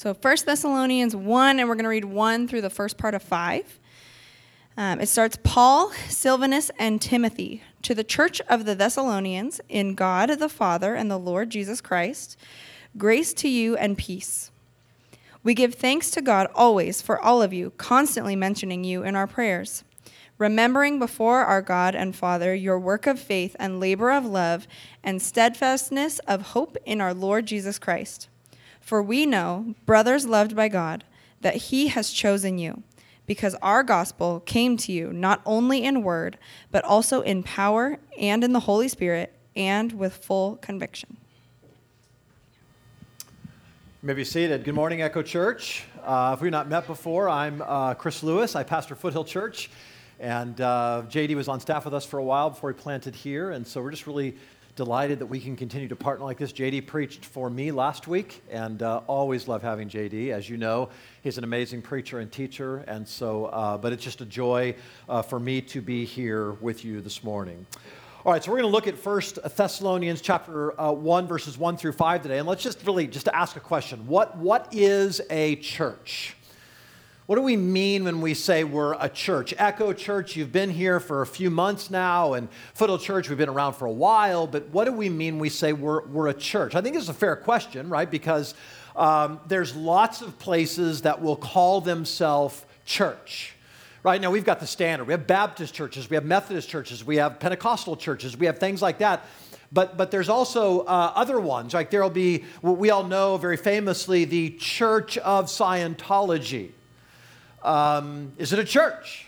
So 1 Thessalonians 1, and we're going to read 1 through the first part of 5. Um, it starts Paul, Silvanus, and Timothy to the church of the Thessalonians in God the Father and the Lord Jesus Christ, grace to you and peace. We give thanks to God always for all of you, constantly mentioning you in our prayers, remembering before our God and Father your work of faith and labor of love and steadfastness of hope in our Lord Jesus Christ. For we know, brothers loved by God, that He has chosen you, because our gospel came to you not only in word, but also in power and in the Holy Spirit and with full conviction. You may be seated. Good morning, Echo Church. Uh, if we've not met before, I'm uh, Chris Lewis. I pastor Foothill Church, and uh, JD was on staff with us for a while before he planted here, and so we're just really delighted that we can continue to partner like this. JD preached for me last week, and uh, always love having JD. As you know, he's an amazing preacher and teacher, and so, uh, but it's just a joy uh, for me to be here with you this morning. All right, so we're going to look at First Thessalonians chapter uh, 1, verses 1 through 5 today. And let's just really just ask a question. What, what is a church? What do we mean when we say we're a church? Echo Church, you've been here for a few months now, and Foothill Church, we've been around for a while, but what do we mean when we say we're, we're a church? I think it's a fair question, right? Because um, there's lots of places that will call themselves church. Right now, we've got the standard. We have Baptist churches, we have Methodist churches, we have Pentecostal churches, we have things like that. But, but there's also uh, other ones. Like there'll be, what we all know very famously, the Church of Scientology. Um, is it a church?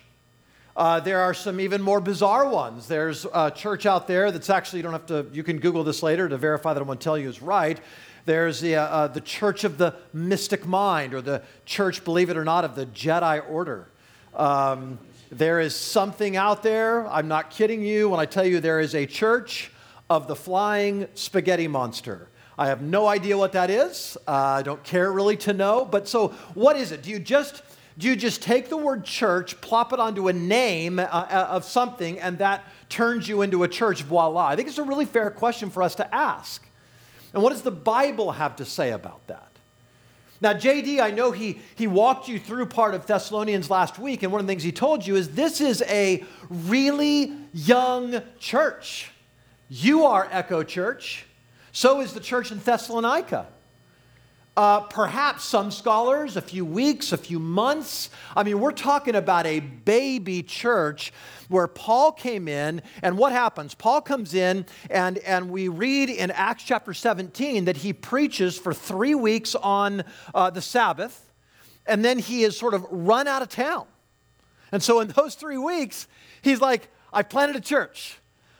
Uh, there are some even more bizarre ones. There's a church out there that's actually, you don't have to, you can Google this later to verify that I'm going to tell you is right. There's the, uh, uh, the Church of the Mystic Mind, or the Church, believe it or not, of the Jedi Order. Um, there is something out there, I'm not kidding you when I tell you there is a church of the flying spaghetti monster. I have no idea what that is. Uh, I don't care really to know. But so, what is it? Do you just do you just take the word church, plop it onto a name uh, uh of something, and that turns you into a church? Voila! I think it's a really fair question for us to ask. And what does the Bible have to say about that? Now, JD, I know he, he walked you through part of Thessalonians last week, and one of the things he told you is this is a really young church. You are Echo Church, so is the church in Thessalonica. Uh, perhaps some scholars, a few weeks, a few months. I mean, we're talking about a baby church where Paul came in, and what happens? Paul comes in, and, and we read in Acts chapter 17 that he preaches for three weeks on uh, the Sabbath, and then he is sort of run out of town. And so in those three weeks, he's like, I planted a church.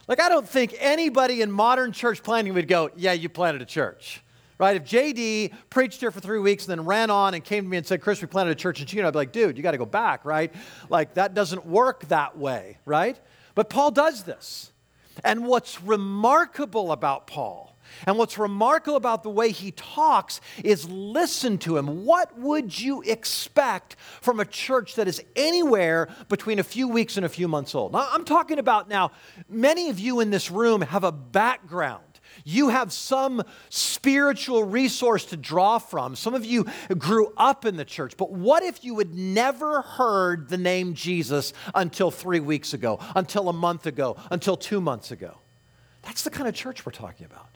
Like, I don't think anybody in modern church planting would go, Yeah, you planted a church right? If JD preached here for three weeks and then ran on and came to me and said, Chris, we planted a church in Chino, I'd be like, dude, you got to go back, right? Like, that doesn't work that way, right? But Paul does this. And what's remarkable about Paul, and what's remarkable about the way he talks is listen to him. What would you expect from a church that is anywhere between a few weeks and a few months old? Now, I'm talking about now, many of you in this room have a background you have some spiritual resource to draw from. Some of you grew up in the church, but what if you had never heard the name Jesus until three weeks ago, until a month ago, until two months ago? That's the kind of church we're talking about.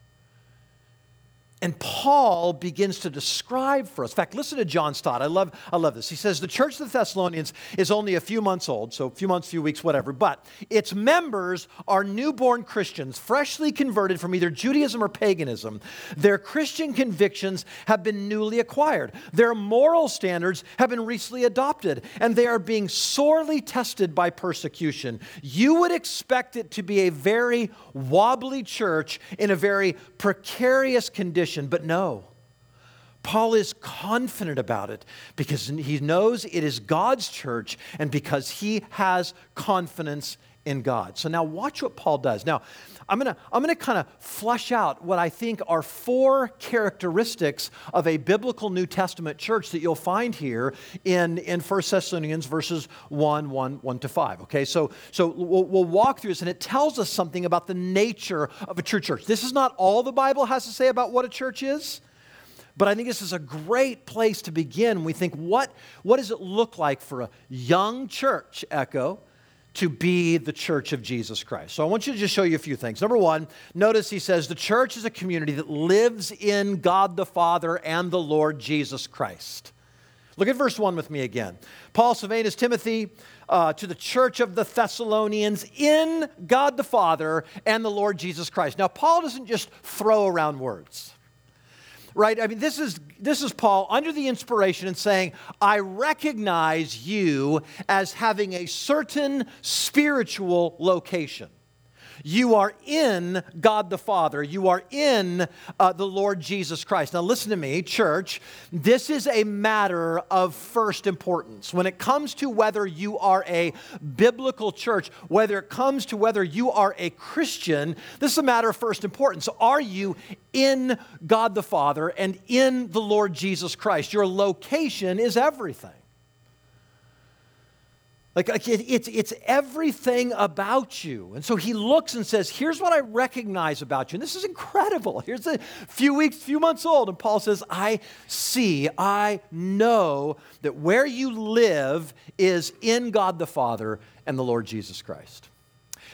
And Paul begins to describe for us. In fact, listen to John Stott. I love, I love this. He says the church of the Thessalonians is only a few months old, so a few months, a few weeks, whatever, but its members are newborn Christians, freshly converted from either Judaism or paganism. Their Christian convictions have been newly acquired. Their moral standards have been recently adopted, and they are being sorely tested by persecution. You would expect it to be a very wobbly church in a very precarious condition but no. Paul is confident about it because he knows it is God's church and because he has confidence in God. So now watch what Paul does. Now, I'm going to I'm going to kind of flush out what I think are four characteristics of a biblical New Testament church that you'll find here in, in 1 Thessalonians verses 1, 1, 1 to 5. Okay, so, so we'll, we'll walk through this and it tells us something about the nature of a true church. This is not all the Bible has to say about what a church is, But I think this is a great place to begin. We think, what, what does it look like for a young church, Echo, to be the church of Jesus Christ? So I want you to just show you a few things. Number one, notice he says the church is a community that lives in God the Father and the Lord Jesus Christ. Look at verse 1 with me again. Paul, Silvanus, Timothy, uh, to the church of the Thessalonians in God the Father and the Lord Jesus Christ. Now, Paul doesn't just throw around words right? I mean, this is, this is Paul under the inspiration and saying, I recognize you as having a certain spiritual location. You are in God the Father. You are in uh, the Lord Jesus Christ. Now, listen to me, church. This is a matter of first importance. When it comes to whether you are a biblical church, whether it comes to whether you are a Christian, this is a matter of first importance. Are you in God the Father and in the Lord Jesus Christ? Your location is everything. Like, like it, it's, it's everything about you. And so he looks and says, Here's what I recognize about you. And this is incredible. Here's a few weeks, few months old. And Paul says, I see, I know that where you live is in God the Father and the Lord Jesus Christ.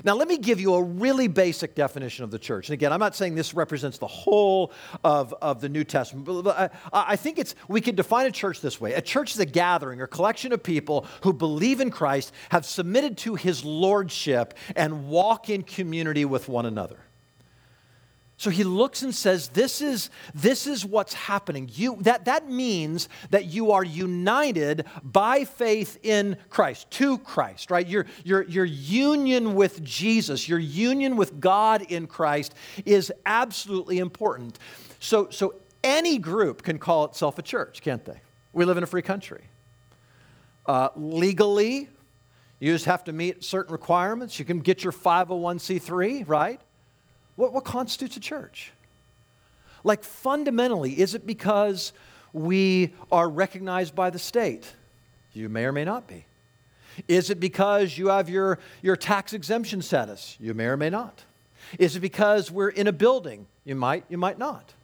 Now, let me give you a really basic definition of the church. And again, I'm not saying this represents the whole of, of the New Testament, but I, I think it's, we can define a church this way a church is a gathering or collection of people who believe in Christ, have submitted to his lordship, and walk in community with one another. So he looks and says, This is, this is what's happening. You, that, that means that you are united by faith in Christ, to Christ, right? Your, your, your union with Jesus, your union with God in Christ is absolutely important. So, so any group can call itself a church, can't they? We live in a free country. Uh, legally, you just have to meet certain requirements. You can get your 501c3, right? What, what constitutes a church? Like, fundamentally, is it because we are recognized by the state? You may or may not be. Is it because you have your, your tax exemption status? You may or may not. Is it because we're in a building? You might, you might not.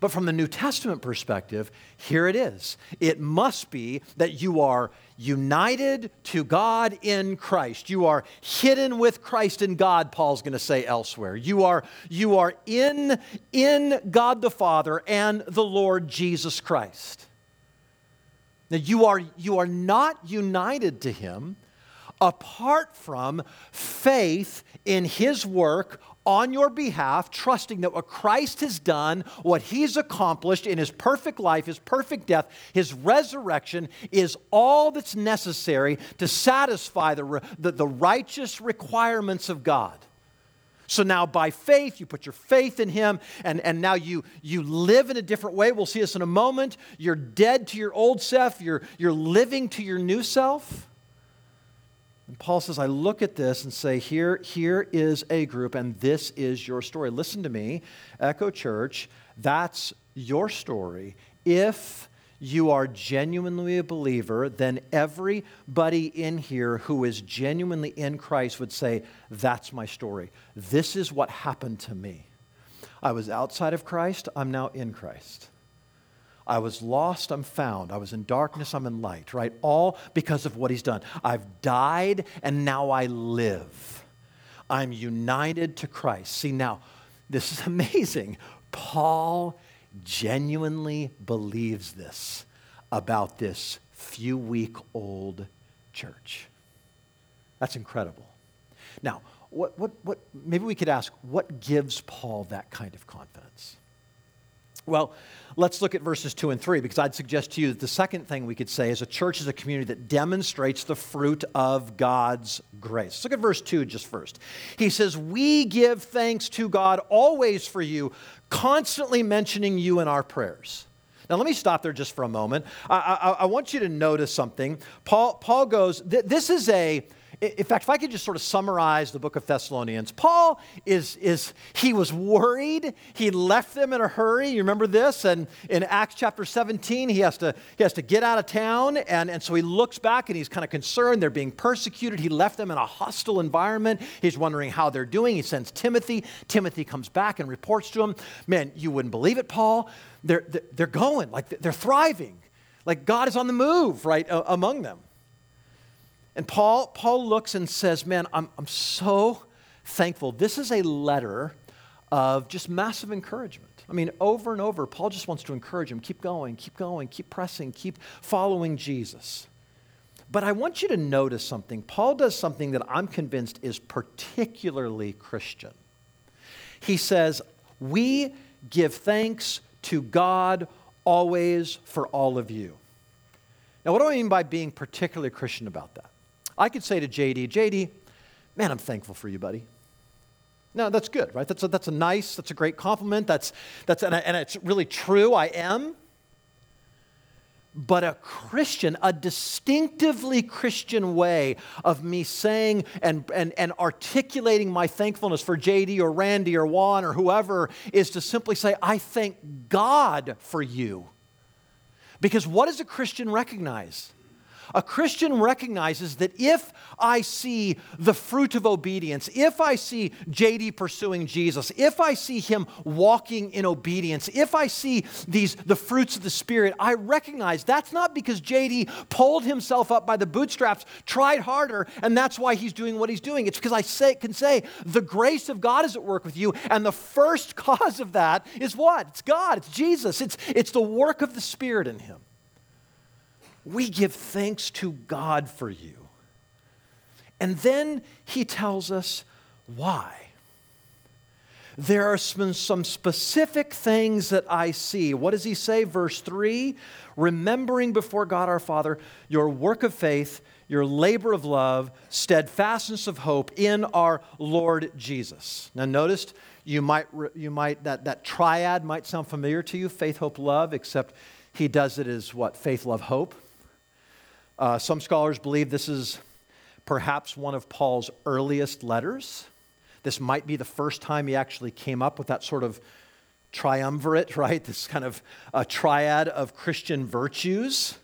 But from the New Testament perspective, here it is. It must be that you are united to God in Christ. You are hidden with Christ in God, Paul's going to say elsewhere. You are, you are in, in God the Father and the Lord Jesus Christ. Now, you are, you are not united to Him apart from faith in His work on your behalf, trusting that what Christ has done, what he's accomplished in his perfect life, his perfect death, his resurrection, is all that's necessary to satisfy the, the, the, righteous requirements of God. So now, by faith, you put your faith in him, and, and now you, you live in a different way. We'll see this in a moment. You're dead to your old self, you're, you're living to your new self. And Paul says, I look at this and say, here, here is a group, and this is your story. Listen to me, Echo Church, that's your story. If you are genuinely a believer, then everybody in here who is genuinely in Christ would say, That's my story. This is what happened to me. I was outside of Christ, I'm now in Christ. I was lost, I'm found. I was in darkness, I'm in light, right? All because of what he's done. I've died and now I live. I'm united to Christ. See, now, this is amazing. Paul genuinely believes this about this few week old church. That's incredible. Now, what, what, what, maybe we could ask what gives Paul that kind of confidence? Well, let's look at verses 2 and 3 because I'd suggest to you that the second thing we could say is a church is a community that demonstrates the fruit of God's grace. Look at verse 2 just first. He says, We give thanks to God always for you, constantly mentioning you in our prayers. Now, let me stop there just for a moment. I, I, I want you to notice something. Paul, Paul goes, th- This is a in fact, if I could just sort of summarize the book of Thessalonians, Paul is, is he was worried. He left them in a hurry. You remember this? And in Acts chapter 17, he has to, he has to get out of town. And, and so he looks back and he's kind of concerned. They're being persecuted. He left them in a hostile environment. He's wondering how they're doing. He sends Timothy. Timothy comes back and reports to him, Man, you wouldn't believe it, Paul. They're, they're going, like they're thriving. Like God is on the move, right, among them. And Paul, Paul looks and says, Man, I'm, I'm so thankful. This is a letter of just massive encouragement. I mean, over and over, Paul just wants to encourage him keep going, keep going, keep pressing, keep following Jesus. But I want you to notice something. Paul does something that I'm convinced is particularly Christian. He says, We give thanks to God always for all of you. Now, what do I mean by being particularly Christian about that? I could say to JD, JD, man, I'm thankful for you, buddy. No, that's good, right? That's a, that's a nice, that's a great compliment. That's, that's, and, I, and it's really true, I am. But a Christian, a distinctively Christian way of me saying and, and, and articulating my thankfulness for JD or Randy or Juan or whoever is to simply say, I thank God for you. Because what does a Christian recognize? A Christian recognizes that if I see the fruit of obedience, if I see JD pursuing Jesus, if I see him walking in obedience, if I see these the fruits of the Spirit, I recognize that's not because JD pulled himself up by the bootstraps, tried harder, and that's why he's doing what he's doing. It's because I say, can say the grace of God is at work with you, and the first cause of that is what? It's God, it's Jesus, it's, it's the work of the Spirit in him we give thanks to God for you. And then he tells us why. There are some, some specific things that I see. What does he say? Verse 3 Remembering before God our Father your work of faith, your labor of love, steadfastness of hope in our Lord Jesus. Now, notice you might, you might that, that triad might sound familiar to you faith, hope, love, except he does it as what? Faith, love, hope. Uh, some scholars believe this is perhaps one of Paul's earliest letters. This might be the first time he actually came up with that sort of triumvirate, right? This kind of a triad of Christian virtues.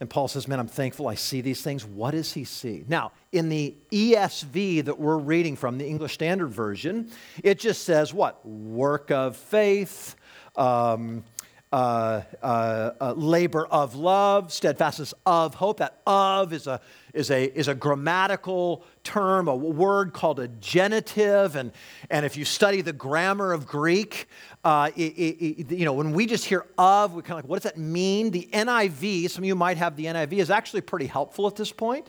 And Paul says, Man, I'm thankful I see these things. What does he see? Now, in the ESV that we're reading from, the English Standard Version, it just says what? Work of faith, um, uh, uh, uh, labor of love, steadfastness of hope. That of is a, is, a, is a grammatical term, a word called a genitive. And, and if you study the grammar of Greek, uh, it, it, you know, when we just hear of, we kind of like, what does that mean? The NIV, some of you might have the NIV, is actually pretty helpful at this point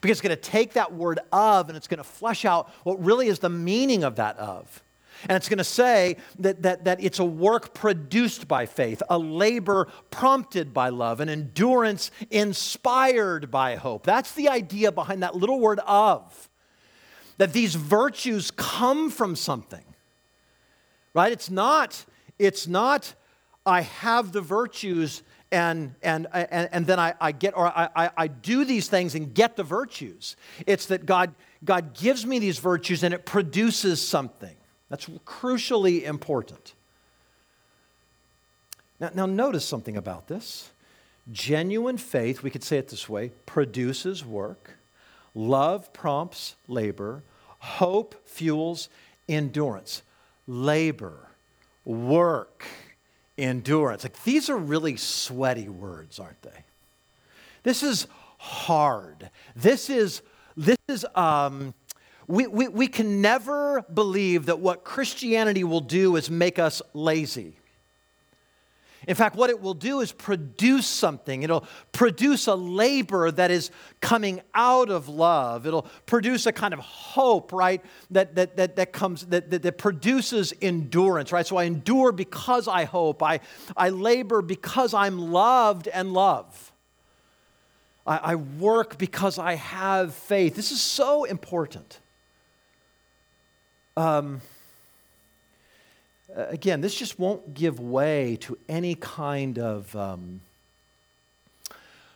because it's going to take that word of and it's going to flesh out what really is the meaning of that of. And it's going to say that, that, that it's a work produced by faith, a labor prompted by love, an endurance inspired by hope. That's the idea behind that little word of. That these virtues come from something. Right? It's not, it's not, I have the virtues and, and, and, and then I, I get, or I, I do these things and get the virtues. It's that God, God gives me these virtues and it produces something. That's crucially important. Now, now, notice something about this. Genuine faith, we could say it this way, produces work, love prompts labor, hope fuels endurance. Labor, work, endurance. Like these are really sweaty words, aren't they? This is hard. This is this is um, we, we, we can never believe that what Christianity will do is make us lazy. In fact, what it will do is produce something. It'll produce a labor that is coming out of love. It'll produce a kind of hope, right? That, that, that, that comes, that, that, that produces endurance, right? So I endure because I hope. I, I labor because I'm loved and love. I, I work because I have faith. This is so important. Um, again, this just won't give way to any kind of, um,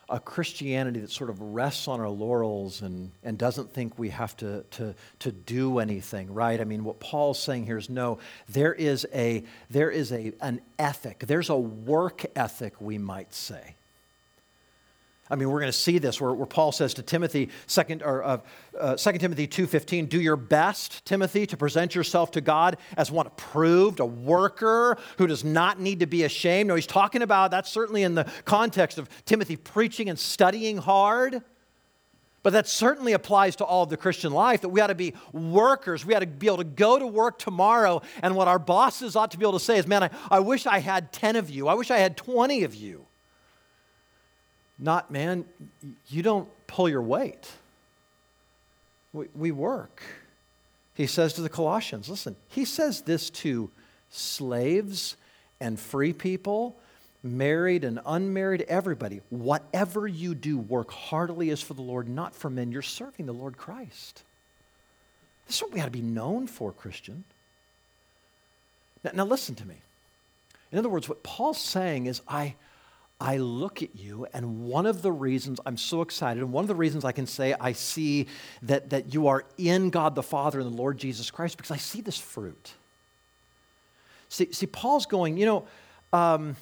a Christianity that sort of rests on our laurels and, and doesn't think we have to, to, to do anything, right? I mean, what Paul's saying here is no, there is, a, there is a, an ethic, there's a work ethic, we might say. I mean, we're going to see this where, where Paul says to Timothy, second, or, uh, uh, 2 Timothy 2.15, do your best, Timothy, to present yourself to God as one approved, a worker who does not need to be ashamed. No, he's talking about, that's certainly in the context of Timothy preaching and studying hard. But that certainly applies to all of the Christian life that we ought to be workers. We ought to be able to go to work tomorrow. And what our bosses ought to be able to say is, man, I, I wish I had 10 of you. I wish I had 20 of you. Not, man, you don't pull your weight. We, we work. He says to the Colossians, listen, he says this to slaves and free people, married and unmarried, everybody. Whatever you do, work heartily as for the Lord, not for men. You're serving the Lord Christ. This is what we ought to be known for, Christian. Now, now listen to me. In other words, what Paul's saying is, I, I look at you, and one of the reasons I'm so excited, and one of the reasons I can say I see that, that you are in God the Father and the Lord Jesus Christ, because I see this fruit. See, see Paul's going, you know, um,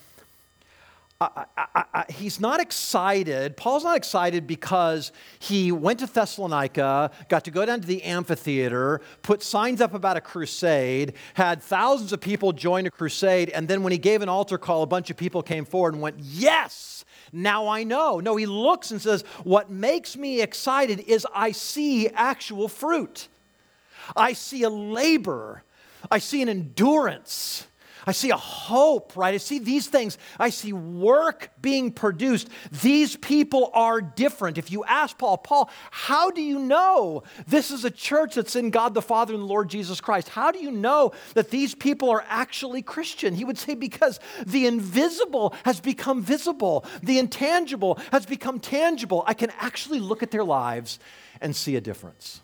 I, I, I, he's not excited. Paul's not excited because he went to Thessalonica, got to go down to the amphitheater, put signs up about a crusade, had thousands of people join a crusade, and then when he gave an altar call, a bunch of people came forward and went, Yes, now I know. No, he looks and says, What makes me excited is I see actual fruit. I see a labor, I see an endurance. I see a hope, right? I see these things. I see work being produced. These people are different. If you ask Paul, Paul, how do you know this is a church that's in God the Father and the Lord Jesus Christ? How do you know that these people are actually Christian? He would say, because the invisible has become visible, the intangible has become tangible. I can actually look at their lives and see a difference.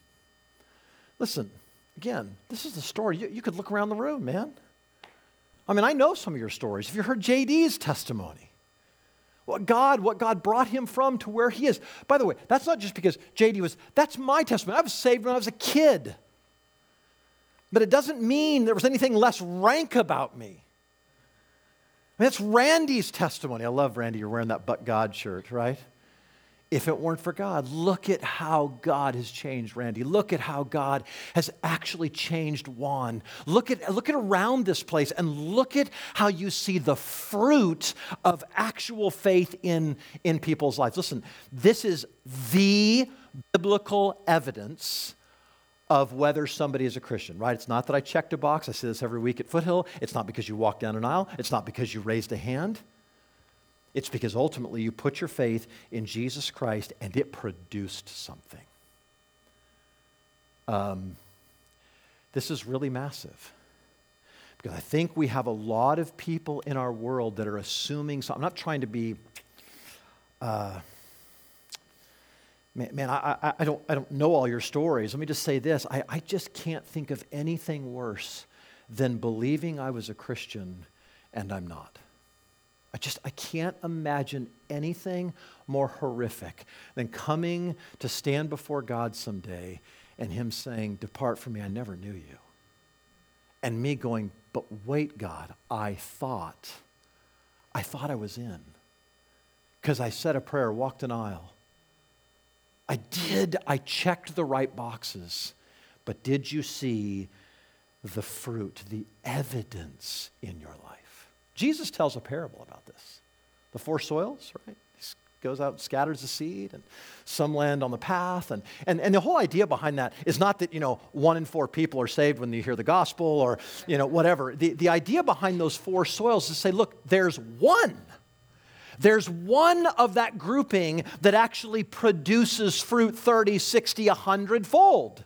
Listen, again, this is the story. You, you could look around the room, man. I mean, I know some of your stories. Have you heard JD's testimony? What God, what God brought him from to where he is. By the way, that's not just because JD was, that's my testimony. I was saved when I was a kid. But it doesn't mean there was anything less rank about me. I mean, that's Randy's testimony. I love Randy. You're wearing that But God shirt, right? If it weren't for God. Look at how God has changed Randy. Look at how God has actually changed Juan. Look at, look at around this place and look at how you see the fruit of actual faith in, in people's lives. Listen, this is the biblical evidence of whether somebody is a Christian, right? It's not that I checked a box. I say this every week at Foothill. It's not because you walked down an aisle. It's not because you raised a hand. It's because ultimately you put your faith in Jesus Christ and it produced something. Um, this is really massive. Because I think we have a lot of people in our world that are assuming, so I'm not trying to be, uh, man, man I, I, I, don't, I don't know all your stories. Let me just say this I, I just can't think of anything worse than believing I was a Christian and I'm not. I just I can't imagine anything more horrific than coming to stand before God someday and him saying, "Depart from me, I never knew you." And me going, "But wait, God, I thought I thought I was in." Cuz I said a prayer, walked an aisle. I did, I checked the right boxes. But did you see the fruit, the evidence in your life? Jesus tells a parable about this. The four soils, right? He goes out and scatters the seed, and some land on the path. And, and, and the whole idea behind that is not that, you know, one in four people are saved when you hear the gospel or, you know, whatever. The, the idea behind those four soils is to say, look, there's one. There's one of that grouping that actually produces fruit 30, 60, 100 fold.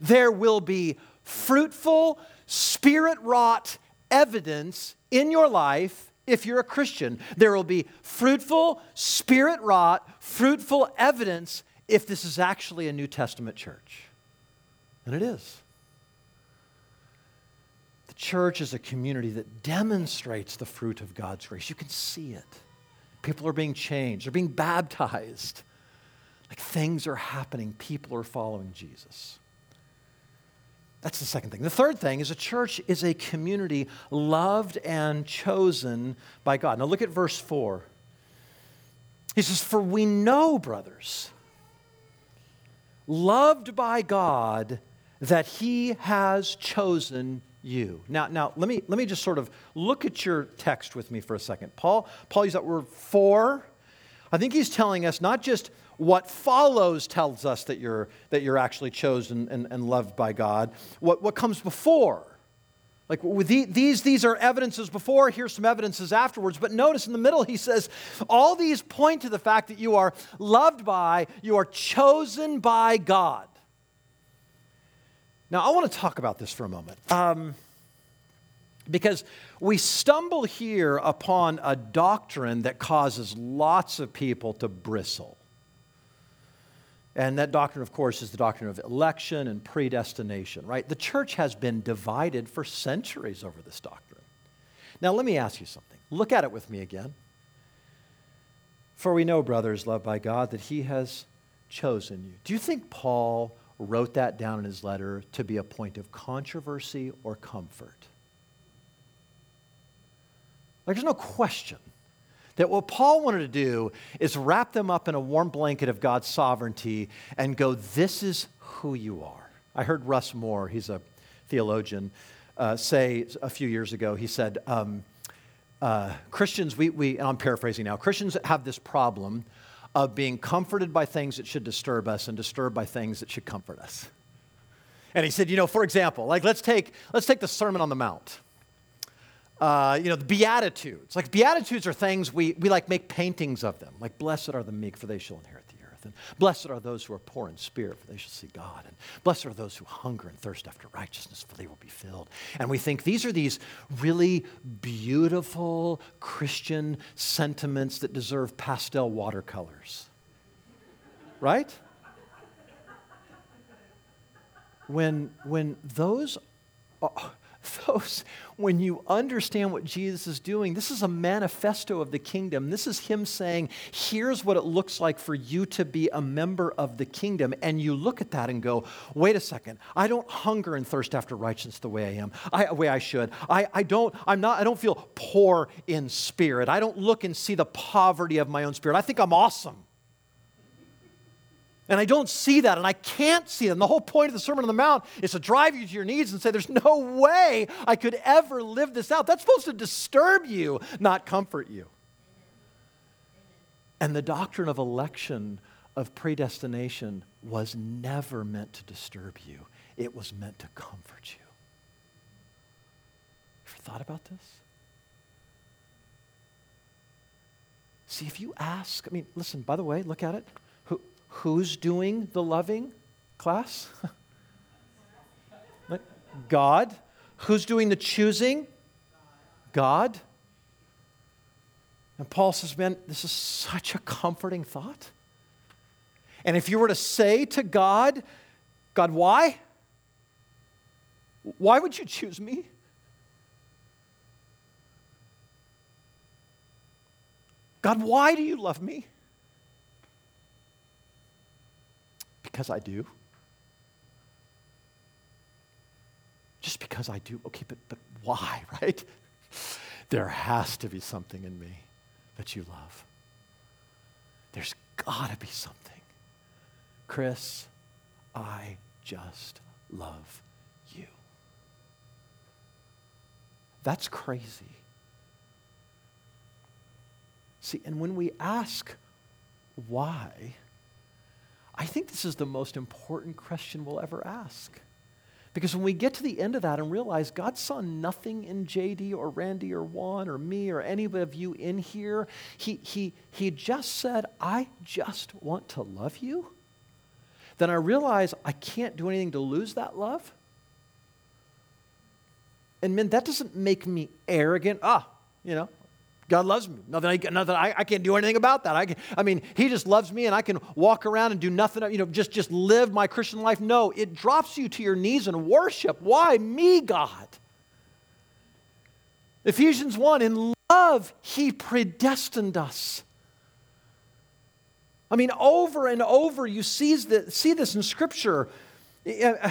There will be fruitful, spirit wrought, evidence in your life if you're a Christian. There will be fruitful, spirit wrought, fruitful evidence if this is actually a New Testament church. And it is. The church is a community that demonstrates the fruit of God's grace. You can see it. People are being changed, they're being baptized. Like things are happening, people are following Jesus. That's the second thing. The third thing is a church is a community loved and chosen by God. Now look at verse 4. He says, For we know, brothers, loved by God, that He has chosen you. Now, now let, me, let me just sort of look at your text with me for a second. Paul, Paul used that word for. I think he's telling us not just what follows tells us that you're, that you're actually chosen and, and loved by God, what, what comes before. Like these, these are evidences before, here's some evidences afterwards. But notice in the middle, he says, all these point to the fact that you are loved by, you are chosen by God. Now, I want to talk about this for a moment. Um, because we stumble here upon a doctrine that causes lots of people to bristle. And that doctrine, of course, is the doctrine of election and predestination, right? The church has been divided for centuries over this doctrine. Now, let me ask you something. Look at it with me again. For we know, brothers, loved by God, that He has chosen you. Do you think Paul wrote that down in his letter to be a point of controversy or comfort? Like, there's no question that what Paul wanted to do is wrap them up in a warm blanket of God's sovereignty and go, This is who you are. I heard Russ Moore, he's a theologian, uh, say a few years ago, he said, um, uh, Christians, we, we, and I'm paraphrasing now, Christians have this problem of being comforted by things that should disturb us and disturbed by things that should comfort us. And he said, you know, for example, like let's take, let's take the Sermon on the Mount uh, you know, the Beatitudes. Like, Beatitudes are things we, we like make paintings of them. Like, blessed are the meek, for they shall inherit the earth. And blessed are those who are poor in spirit, for they shall see God. And blessed are those who hunger and thirst after righteousness, for they will be filled. And we think these are these really beautiful Christian sentiments that deserve pastel watercolors. Right? When, when those. Are, those, when you understand what Jesus is doing, this is a manifesto of the kingdom. This is Him saying, here's what it looks like for you to be a member of the kingdom. And you look at that and go, wait a second, I don't hunger and thirst after righteousness the way I am, I, the way I should. I, I, don't, I'm not, I don't feel poor in spirit. I don't look and see the poverty of my own spirit. I think I'm awesome. And I don't see that, and I can't see it. The whole point of the Sermon on the Mount is to drive you to your knees and say, There's no way I could ever live this out. That's supposed to disturb you, not comfort you. And the doctrine of election, of predestination, was never meant to disturb you, it was meant to comfort you. Ever thought about this? See, if you ask, I mean, listen, by the way, look at it. Who's doing the loving class? God. Who's doing the choosing? God. And Paul says, man, this is such a comforting thought. And if you were to say to God, God, why? Why would you choose me? God, why do you love me? Because I do? Just because I do. Okay, but, but why, right? There has to be something in me that you love. There's got to be something. Chris, I just love you. That's crazy. See, and when we ask why, I think this is the most important question we'll ever ask. Because when we get to the end of that and realize God saw nothing in JD or Randy or Juan or me or any of you in here, he, he, he just said, I just want to love you, then I realize I can't do anything to lose that love. And man, that doesn't make me arrogant. Ah, you know, God loves me. Nothing, I, nothing I, I can't do anything about that. I, can, I mean, He just loves me and I can walk around and do nothing, you know, just, just live my Christian life. No, it drops you to your knees and worship. Why? Me, God. Ephesians 1 In love, He predestined us I mean, over and over, you see this in Scripture. Eh, eh,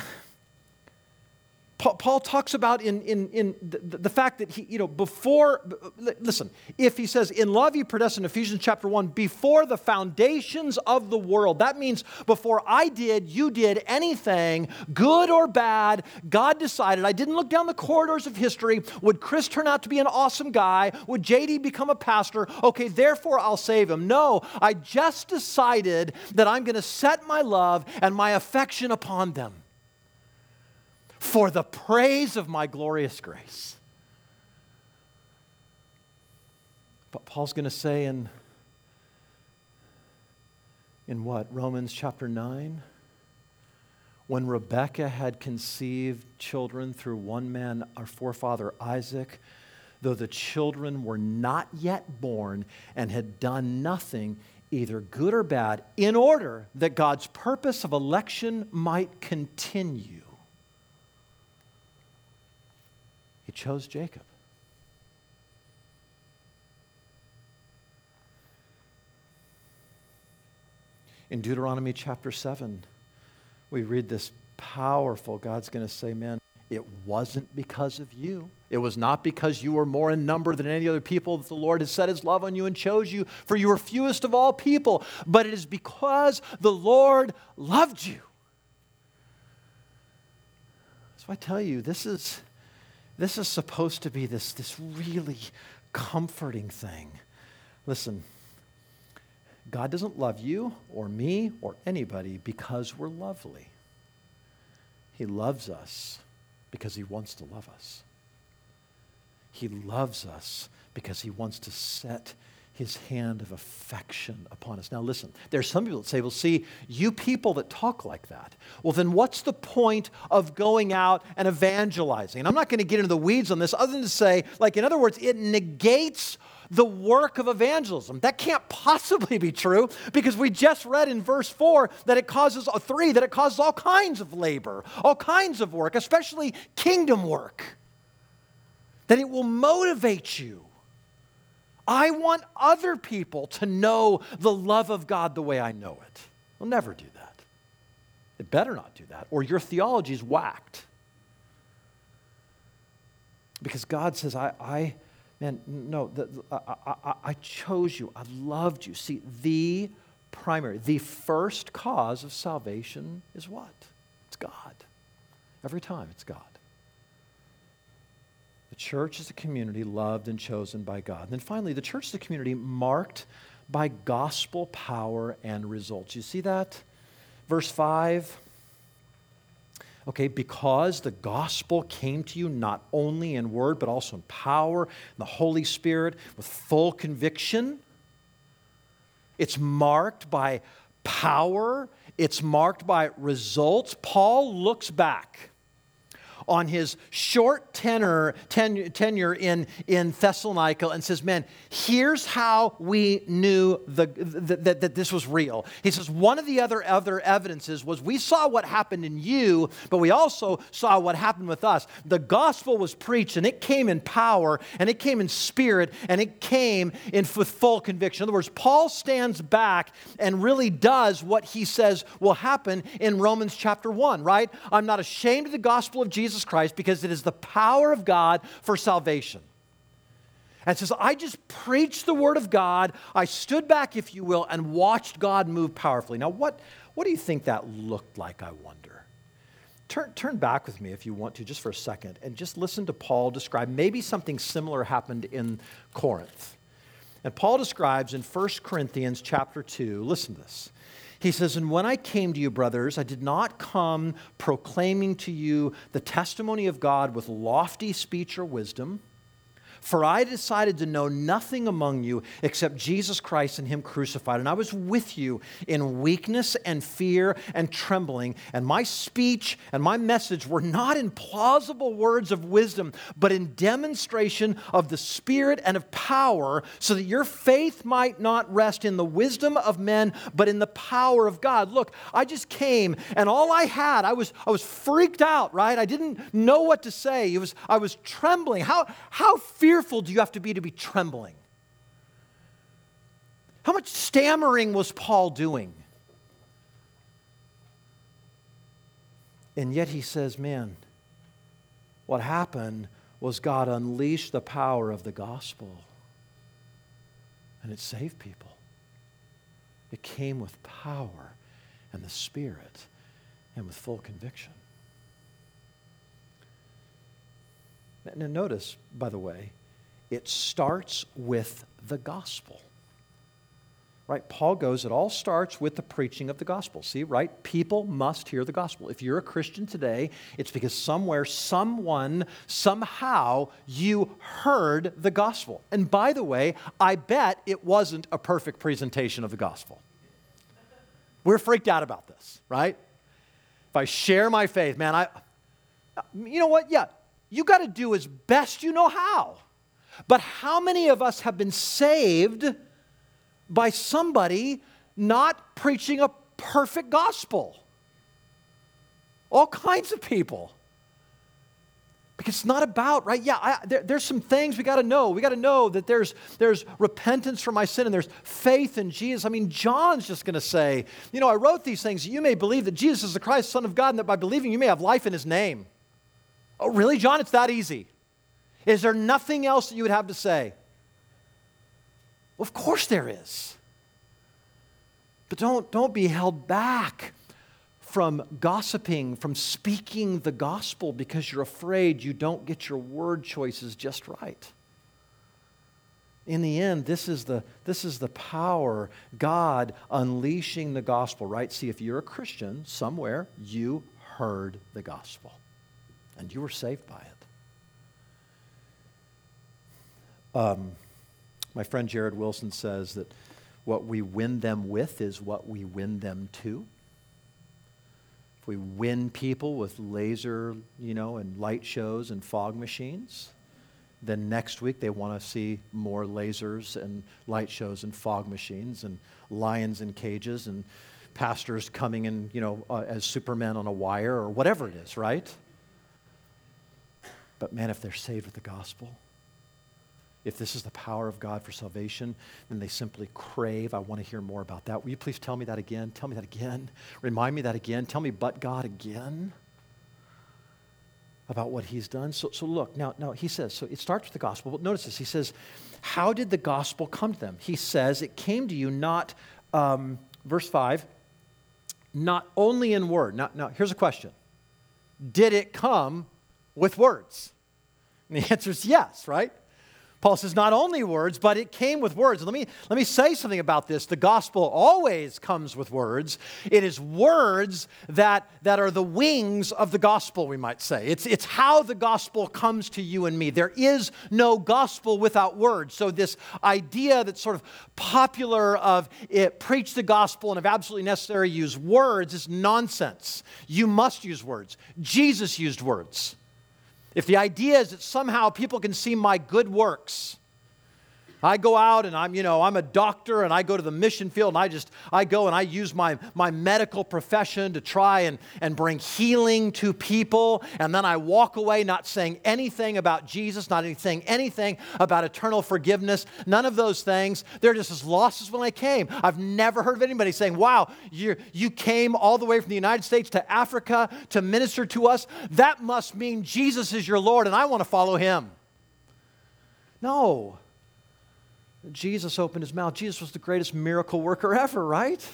Paul talks about in, in, in the, fact that he, you know, before, listen, if he says, in love you predestined, Ephesians chapter 1, before the foundations of the world, that means before I did, you did anything, good or bad, God decided. I didn't look down the corridors of history. Would Chris turn out to be an awesome guy? Would JD become a pastor? Okay, therefore I'll save him. No, I just decided that I'm going to set my love and my affection upon them for the praise of my glorious grace. But Paul's going to say in, in what? Romans chapter 9? When Rebekah had conceived children through one man, our forefather Isaac, though the children were not yet born and had done nothing, either good or bad, in order that God's purpose of election might continue He chose Jacob. In Deuteronomy chapter 7, we read this powerful God's going to say, Man, it wasn't because of you. It was not because you were more in number than any other people that the Lord has set his love on you and chose you, for you were fewest of all people, but it is because the Lord loved you. So I tell you, this is this is supposed to be this, this really comforting thing. Listen, God doesn't love you or me or anybody because we're lovely. He loves us because He wants to love us. He loves us because He wants to set his hand of affection upon us. Now, listen, there's some people that say, well, see, you people that talk like that, well, then what's the point of going out and evangelizing? And I'm not going to get into the weeds on this other than to say, like, in other words, it negates the work of evangelism. That can't possibly be true because we just read in verse 4 that it causes, uh, 3, that it causes all kinds of labor, all kinds of work, especially kingdom work. That it will motivate you I want other people to know the love of God the way I know it. We'll never do that. It better not do that, or your theology is whacked. Because God says, I, I man, no, the, I, I, I chose you. I loved you. See, the primary, the first cause of salvation is what? It's God. Every time, it's God church is a community loved and chosen by God. And then finally, the church is a community marked by gospel power and results. You see that? Verse 5. Okay, because the gospel came to you not only in word, but also in power, in the Holy Spirit, with full conviction. It's marked by power, it's marked by results. Paul looks back on his short tenor, ten, tenure in, in Thessalonica and says, Man, here's how we knew the, the, that, that this was real. He says, One of the other, other evidences was we saw what happened in you, but we also saw what happened with us. The gospel was preached and it came in power and it came in spirit and it came in with full conviction. In other words, Paul stands back and really does what he says will happen in Romans chapter 1, right? I'm not ashamed of the gospel of Jesus Jesus Christ because it is the power of God for salvation. And says, I just preached the word of God. I stood back, if you will, and watched God move powerfully. Now, what, what do you think that looked like, I wonder? Turn, turn back with me if you want to, just for a second, and just listen to Paul describe maybe something similar happened in Corinth. And Paul describes in 1 Corinthians chapter 2, listen to this. He says, And when I came to you, brothers, I did not come proclaiming to you the testimony of God with lofty speech or wisdom for I decided to know nothing among you except Jesus Christ and Him crucified. And I was with you in weakness and fear and trembling. And my speech and my message were not in plausible words of wisdom, but in demonstration of the Spirit and of power, so that your faith might not rest in the wisdom of men, but in the power of God. Look, I just came and all I had, I was, I was freaked out, right? I didn't know what to say. It was, I was trembling. How, how fearful do you have to be to be trembling? How much stammering was Paul doing? And yet he says, man, what happened was God unleashed the power of the gospel and it saved people. It came with power and the Spirit and with full conviction. Now, notice, by the way, it starts with the gospel. Right? Paul goes, it all starts with the preaching of the gospel. See, right? People must hear the gospel. If you're a Christian today, it's because somewhere, someone, somehow, you heard the gospel. And by the way, I bet it wasn't a perfect presentation of the gospel. We're freaked out about this, right? If I share my faith, man, I, you know what? Yeah, you got to do as best you know how. But how many of us have been saved? by somebody not preaching a perfect gospel. All kinds of people. Because it's not about, right? Yeah, I, there, there's some things we got to know. We got to know that there's, there's repentance for my sin and there's faith in Jesus. I mean, John's just going to say, you know, I wrote these things. You may believe that Jesus is the Christ, Son of God, and that by believing you may have life in his name. Oh, really, John? It's that easy. Is there nothing else that you would have to say? Of course there is. But don't, don't be held back from gossiping, from speaking the gospel because you're afraid you don't get your word choices just right. In the end, this is the, this is the power, God unleashing the gospel, right? See, if you're a Christian somewhere, you heard the gospel and you were saved by it. Um, my friend Jared Wilson says that what we win them with is what we win them to. If we win people with laser, you know, and light shows and fog machines, then next week they want to see more lasers and light shows and fog machines and lions in cages and pastors coming in, you know, uh, as supermen on a wire or whatever it is, right? But man, if they're saved with the gospel, if this is the power of God for salvation, then they simply crave. I want to hear more about that. Will you please tell me that again? Tell me that again. Remind me that again. Tell me, but God again about what he's done. So, so look, now, now he says, so it starts with the gospel, but notice this. He says, How did the gospel come to them? He says, It came to you not, um, verse 5, not only in word. Now, now, here's a question Did it come with words? And the answer is yes, right? Paul says not only words, but it came with words. Let me, let me say something about this. The gospel always comes with words. It is words that, that are the wings of the gospel, we might say. It's, it's how the gospel comes to you and me. There is no gospel without words. So, this idea that's sort of popular of it, preach the gospel and if absolutely necessary, use words is nonsense. You must use words. Jesus used words. If the idea is that somehow people can see my good works, I go out and I'm, you know, I'm a doctor and I go to the mission field and I just, I go and I use my, my medical profession to try and, and bring healing to people. And then I walk away not saying anything about Jesus, not saying anything about eternal forgiveness, none of those things. They're just as lost as when I came. I've never heard of anybody saying, wow, you you came all the way from the United States to Africa to minister to us. That must mean Jesus is your Lord and I want to follow him. No. Jesus opened his mouth. Jesus was the greatest miracle worker ever, right?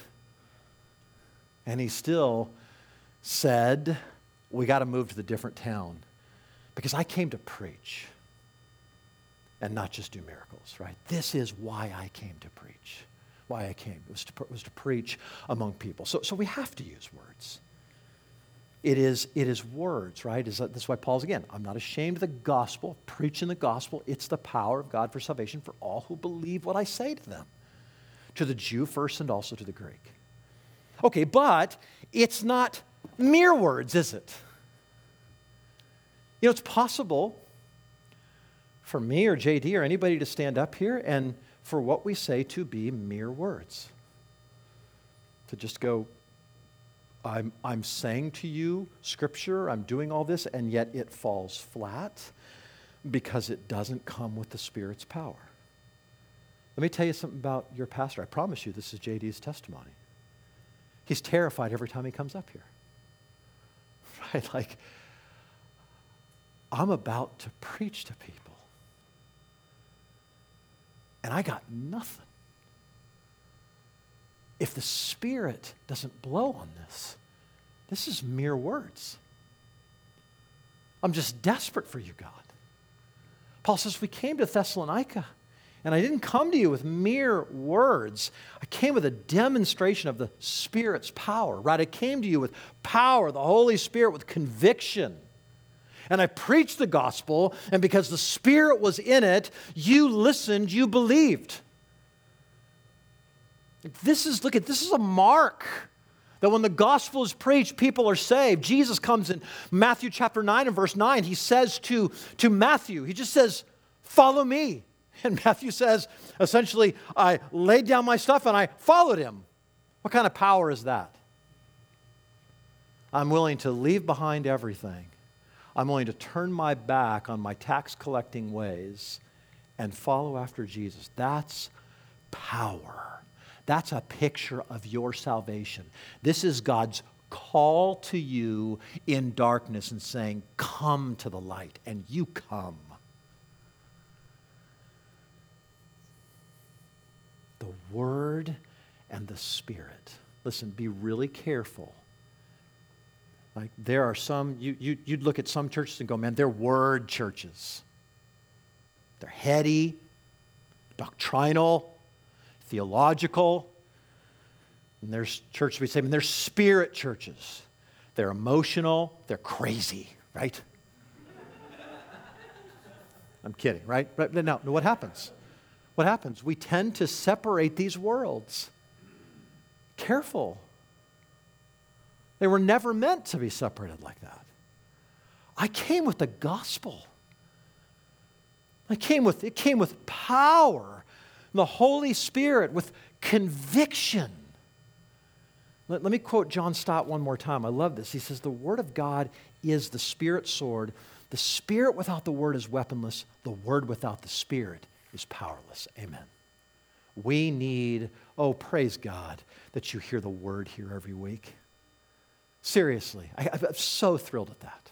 And he still said, We got to move to the different town because I came to preach and not just do miracles, right? This is why I came to preach. Why I came. It was to, was to preach among people. So, so we have to use words. It is, it is words, right? Is that, that's why Paul's again, I'm not ashamed of the gospel, preaching the gospel. It's the power of God for salvation for all who believe what I say to them, to the Jew first and also to the Greek. Okay, but it's not mere words, is it? You know, it's possible for me or JD or anybody to stand up here and for what we say to be mere words. To just go, I'm, I'm saying to you scripture, I'm doing all this, and yet it falls flat because it doesn't come with the Spirit's power. Let me tell you something about your pastor. I promise you, this is JD's testimony. He's terrified every time he comes up here. Right? Like, I'm about to preach to people, and I got nothing. If the Spirit doesn't blow on this, this is mere words. I'm just desperate for you, God. Paul says, We came to Thessalonica, and I didn't come to you with mere words. I came with a demonstration of the Spirit's power, right? I came to you with power, the Holy Spirit, with conviction. And I preached the gospel, and because the Spirit was in it, you listened, you believed. This is, look at, this is a mark that when the gospel is preached, people are saved. Jesus comes in Matthew chapter 9 and verse 9. He says to, to Matthew, he just says, Follow me. And Matthew says, essentially, I laid down my stuff and I followed him. What kind of power is that? I'm willing to leave behind everything. I'm willing to turn my back on my tax collecting ways and follow after Jesus. That's power. That's a picture of your salvation. This is God's call to you in darkness and saying, Come to the light, and you come. The Word and the Spirit. Listen, be really careful. Like, there are some, you, you, you'd look at some churches and go, man, they're word churches. They're heady, doctrinal, theological. And there's churches we say, and there's spirit churches. They're emotional, they're crazy, right? I'm kidding, right? But now, what happens? What happens? We tend to separate these worlds. Careful. They were never meant to be separated like that. I came with the gospel. I came with it came with power the Holy Spirit with conviction. Let, let, me quote John Stott one more time. I love this. He says, The Word of God is the Spirit sword. The Spirit without the Word is weaponless. The Word without the Spirit is powerless. Amen. We need, oh, praise God that you hear the Word here every week. Seriously, I, I'm so thrilled at that.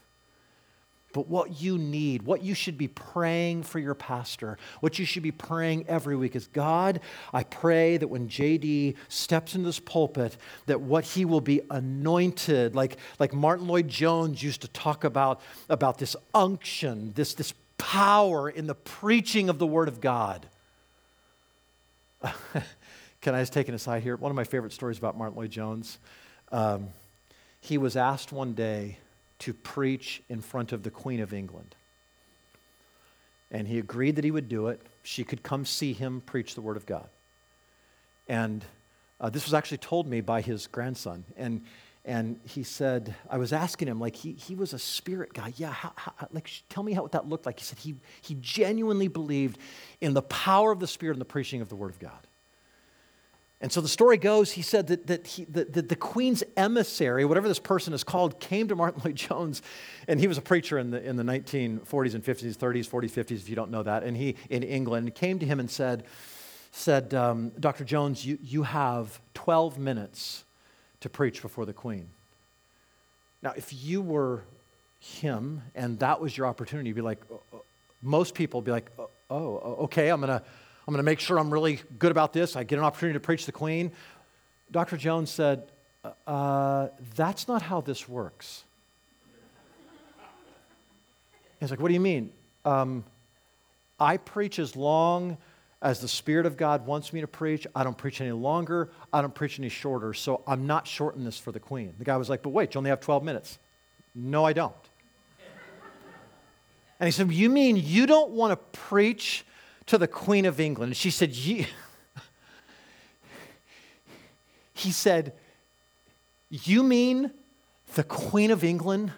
But what you need, what you should be praying for your pastor, what you should be praying every week is God, I pray that when JD steps into this pulpit, that what he will be anointed, like, like Martyn Lloyd-Jones used to talk about, about this unction, this, this power in the preaching of the Word of God. Can I just take an aside here? One of my favorite stories about Martyn Lloyd-Jones. Um, he was asked one day, to preach in front of the Queen of England. And he agreed that he would do it. She could come see him preach the Word of God. And uh, this was actually told me by his grandson. And, and he said, I was asking him, like, he, he was a spirit guy. Yeah, how, how, like, tell me how what that looked like. He said he, he genuinely believed in the power of the Spirit and the preaching of the Word of God. And so the story goes, he said that, that, he, that, that, the Queen's emissary, whatever this person is called, came to Martyn Lloyd-Jones, and he was a preacher in the, in the 1940s and 50s, 30s, 40s, 50s, if you don't know that, and he, in England, came to him and said, said um, Dr. Jones, you, you have 12 minutes to preach before the Queen. Now, if you were him and that was your opportunity, you'd be like, uh, uh, most people would be like, oh, oh okay, I'm going to I'm going to make sure I'm really good about this. I get an opportunity to preach the Queen. Dr. Jones said, uh, That's not how this works. He's like, What do you mean? Um, I preach as long as the Spirit of God wants me to preach. I don't preach any longer. I don't preach any shorter. So I'm not shorting this for the Queen. The guy was like, But wait, you only have 12 minutes. No, I don't. And he said, You mean you don't want to preach to the Queen of England. She said, He said, You mean the Queen of England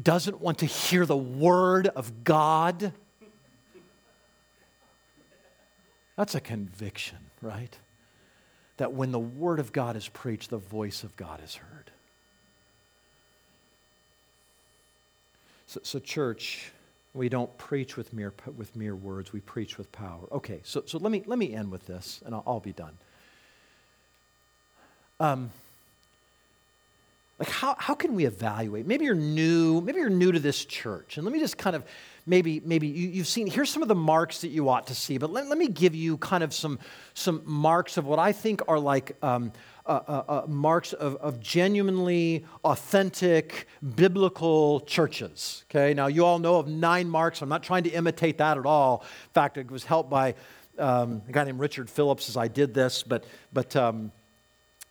doesn't want to hear the word of God? That's a conviction, right? That when the word of God is preached, the voice of God is heard. So, so church, We don't preach with mere, with mere words, we preach with power. Okay, so, so let, me, let me end with this, and I'll, I'll be done. Um, like how, how can we evaluate maybe you're new maybe you're new to this church and let me just kind of maybe maybe you, have seen here's some of the marks that you ought to see but let, let me give you kind of some some marks of what i think are like um, uh, uh, uh, marks of, of genuinely authentic biblical churches okay? Now you all know of nine marks. I'm not trying to imitate that at all. In fact it was helped by um, a guy named richard phillips as i did this but but um,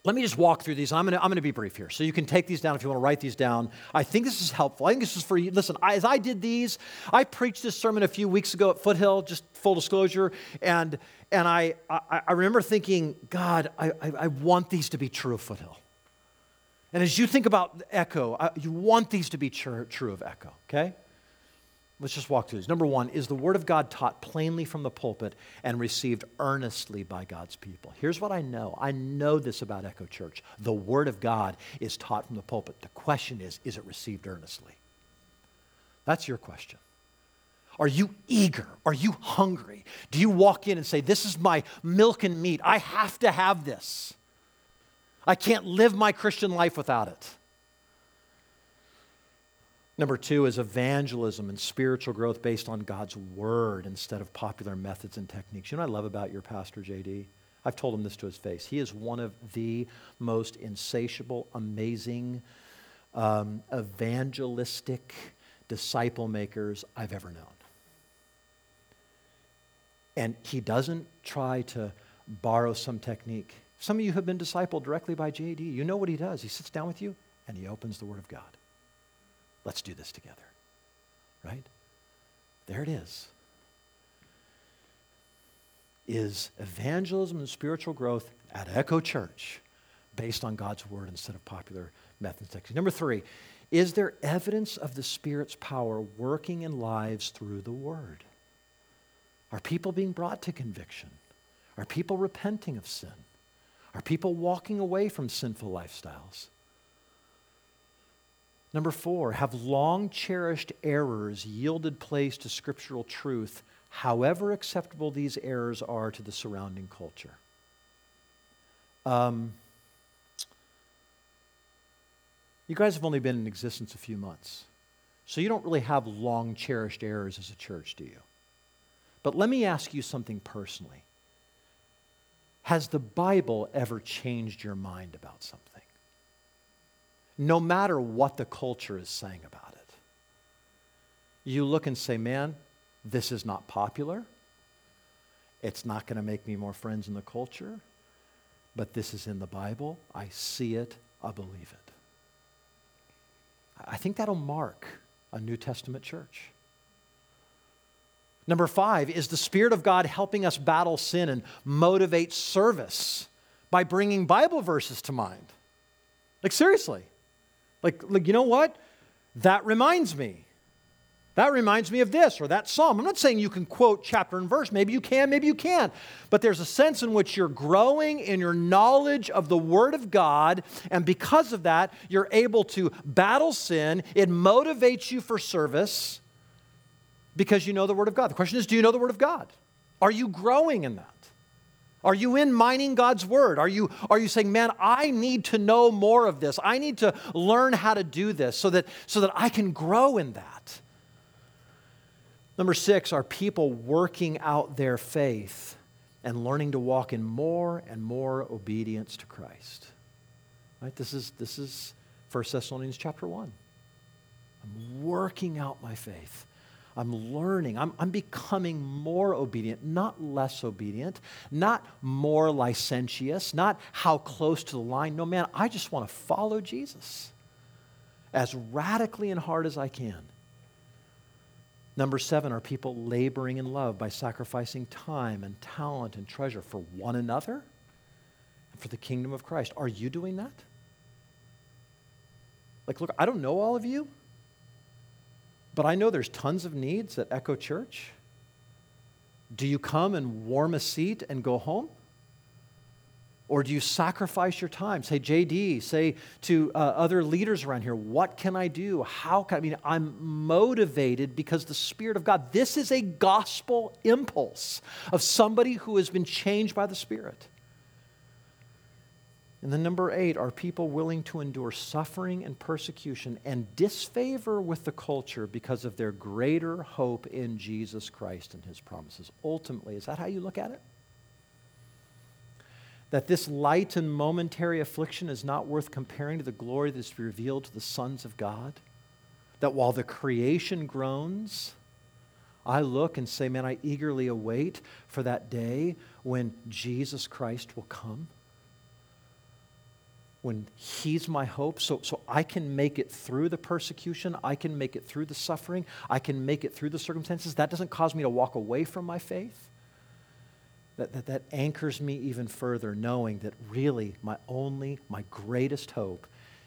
let me just walk through these. I'm going to be brief here. So you can take these down if you want to write these down. I think this is helpful. I think this is for you. Listen, I, as I did these, I preached this sermon a few weeks ago at Foothill, just full disclosure. And, and I, I, I remember thinking, God, I, I, I, want these to be true of Foothill. And as you think about Echo, you want these to be true, true of Echo, okay? Let's just walk through these. Number one is the Word of God taught plainly from the pulpit and received earnestly by God's people. Here's what I know I know this about Echo Church. The Word of God is taught from the pulpit. The question is, is it received earnestly? That's your question. Are you eager? Are you hungry? Do you walk in and say, This is my milk and meat? I have to have this. I can't live my Christian life without it. Number two is evangelism and spiritual growth based on God's word instead of popular methods and techniques. You know what I love about your pastor, JD? I've told him this to his face. He is one of the most insatiable, amazing, um, evangelistic disciple makers I've ever known. And he doesn't try to borrow some technique. Some of you have been discipled directly by JD. You know what he does. He sits down with you and he opens the Word of God. Let's do this together. Right? There it is. Is evangelism and spiritual growth at Echo Church based on God's word instead of popular methods? Number three, is there evidence of the Spirit's power working in lives through the word? Are people being brought to conviction? Are people repenting of sin? Are people walking away from sinful lifestyles? Number four, have long cherished errors yielded place to scriptural truth, however acceptable these errors are to the surrounding culture? Um, you guys have only been in existence a few months, so you don't really have long cherished errors as a church, do you? But let me ask you something personally. Has the Bible ever changed your mind about something? No matter what the culture is saying about it. You look and say, man, this is not popular. It's not going to make me more friends in the culture, but this is in the Bible. I see it, I believe it. I think that'll mark a New Testament church. Number five is the Spirit of God helping us battle sin and motivate service by bringing Bible verses to mind. Like, seriously. Like, like, you know what? That reminds me. That reminds me of this or that psalm. I'm not saying you can quote chapter and verse. Maybe you can, maybe you can't. But there's a sense in which you're growing in your knowledge of the Word of God. And because of that, you're able to battle sin. It motivates you for service because you know the Word of God. The question is do you know the Word of God? Are you growing in that? Are you in mining God's word? Are you, are you saying, man, I need to know more of this? I need to learn how to do this so that, so that I can grow in that? Number six, are people working out their faith and learning to walk in more and more obedience to Christ? Right? This is, this is 1 Thessalonians chapter 1. I'm working out my faith. I'm learning. I'm, I'm becoming more obedient, not less obedient, not more licentious, not how close to the line. No, man, I just want to follow Jesus as radically and hard as I can. Number seven, are people laboring in love by sacrificing time and talent and treasure for one another and for the kingdom of Christ? Are you doing that? Like, look, I don't know all of you. But I know there's tons of needs at Echo Church. Do you come and warm a seat and go home? Or do you sacrifice your time? Say, JD, say to uh, other leaders around here, what can I do? How can I? I mean, I'm motivated because the Spirit of God, this is a gospel impulse of somebody who has been changed by the Spirit. And then, number eight, are people willing to endure suffering and persecution and disfavor with the culture because of their greater hope in Jesus Christ and his promises? Ultimately, is that how you look at it? That this light and momentary affliction is not worth comparing to the glory that is revealed to the sons of God? That while the creation groans, I look and say, man, I eagerly await for that day when Jesus Christ will come? When He's my hope, so, so I can make it through the persecution, I can make it through the suffering, I can make it through the circumstances, that doesn't cause me to walk away from my faith. That, that, that anchors me even further, knowing that really my only, my greatest hope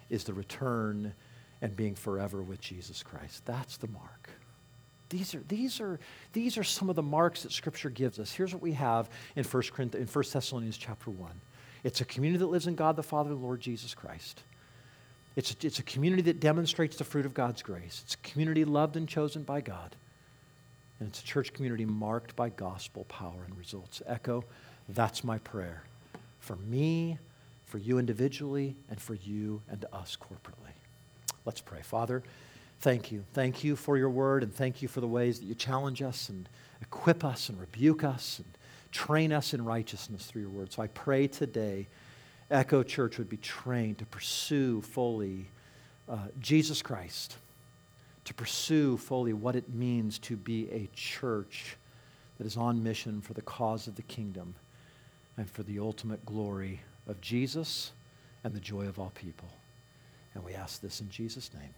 is the return and being forever with Jesus Christ. That's the mark. These are, these, are, these are some of the marks that Scripture gives us. Here's what we have in 1, in 1 Thessalonians chapter 1. It's a community that lives in God the Father, the Lord Jesus Christ. It's it's a community that demonstrates the fruit of God's grace. It's a community loved and chosen by God. And it's a church community marked by gospel power and results. Echo, that's my prayer for me, for you individually, and for you and us corporately. Let's pray. Father, thank you. Thank you for your word, and thank you for the ways that you challenge us and equip us and rebuke us and Train us in righteousness through your word. So I pray today, Echo Church would be trained to pursue fully uh, Jesus Christ, to pursue fully what it means to be a church that is on mission for the cause of the kingdom and for the ultimate glory of Jesus and the joy of all people. And we ask this in Jesus' name.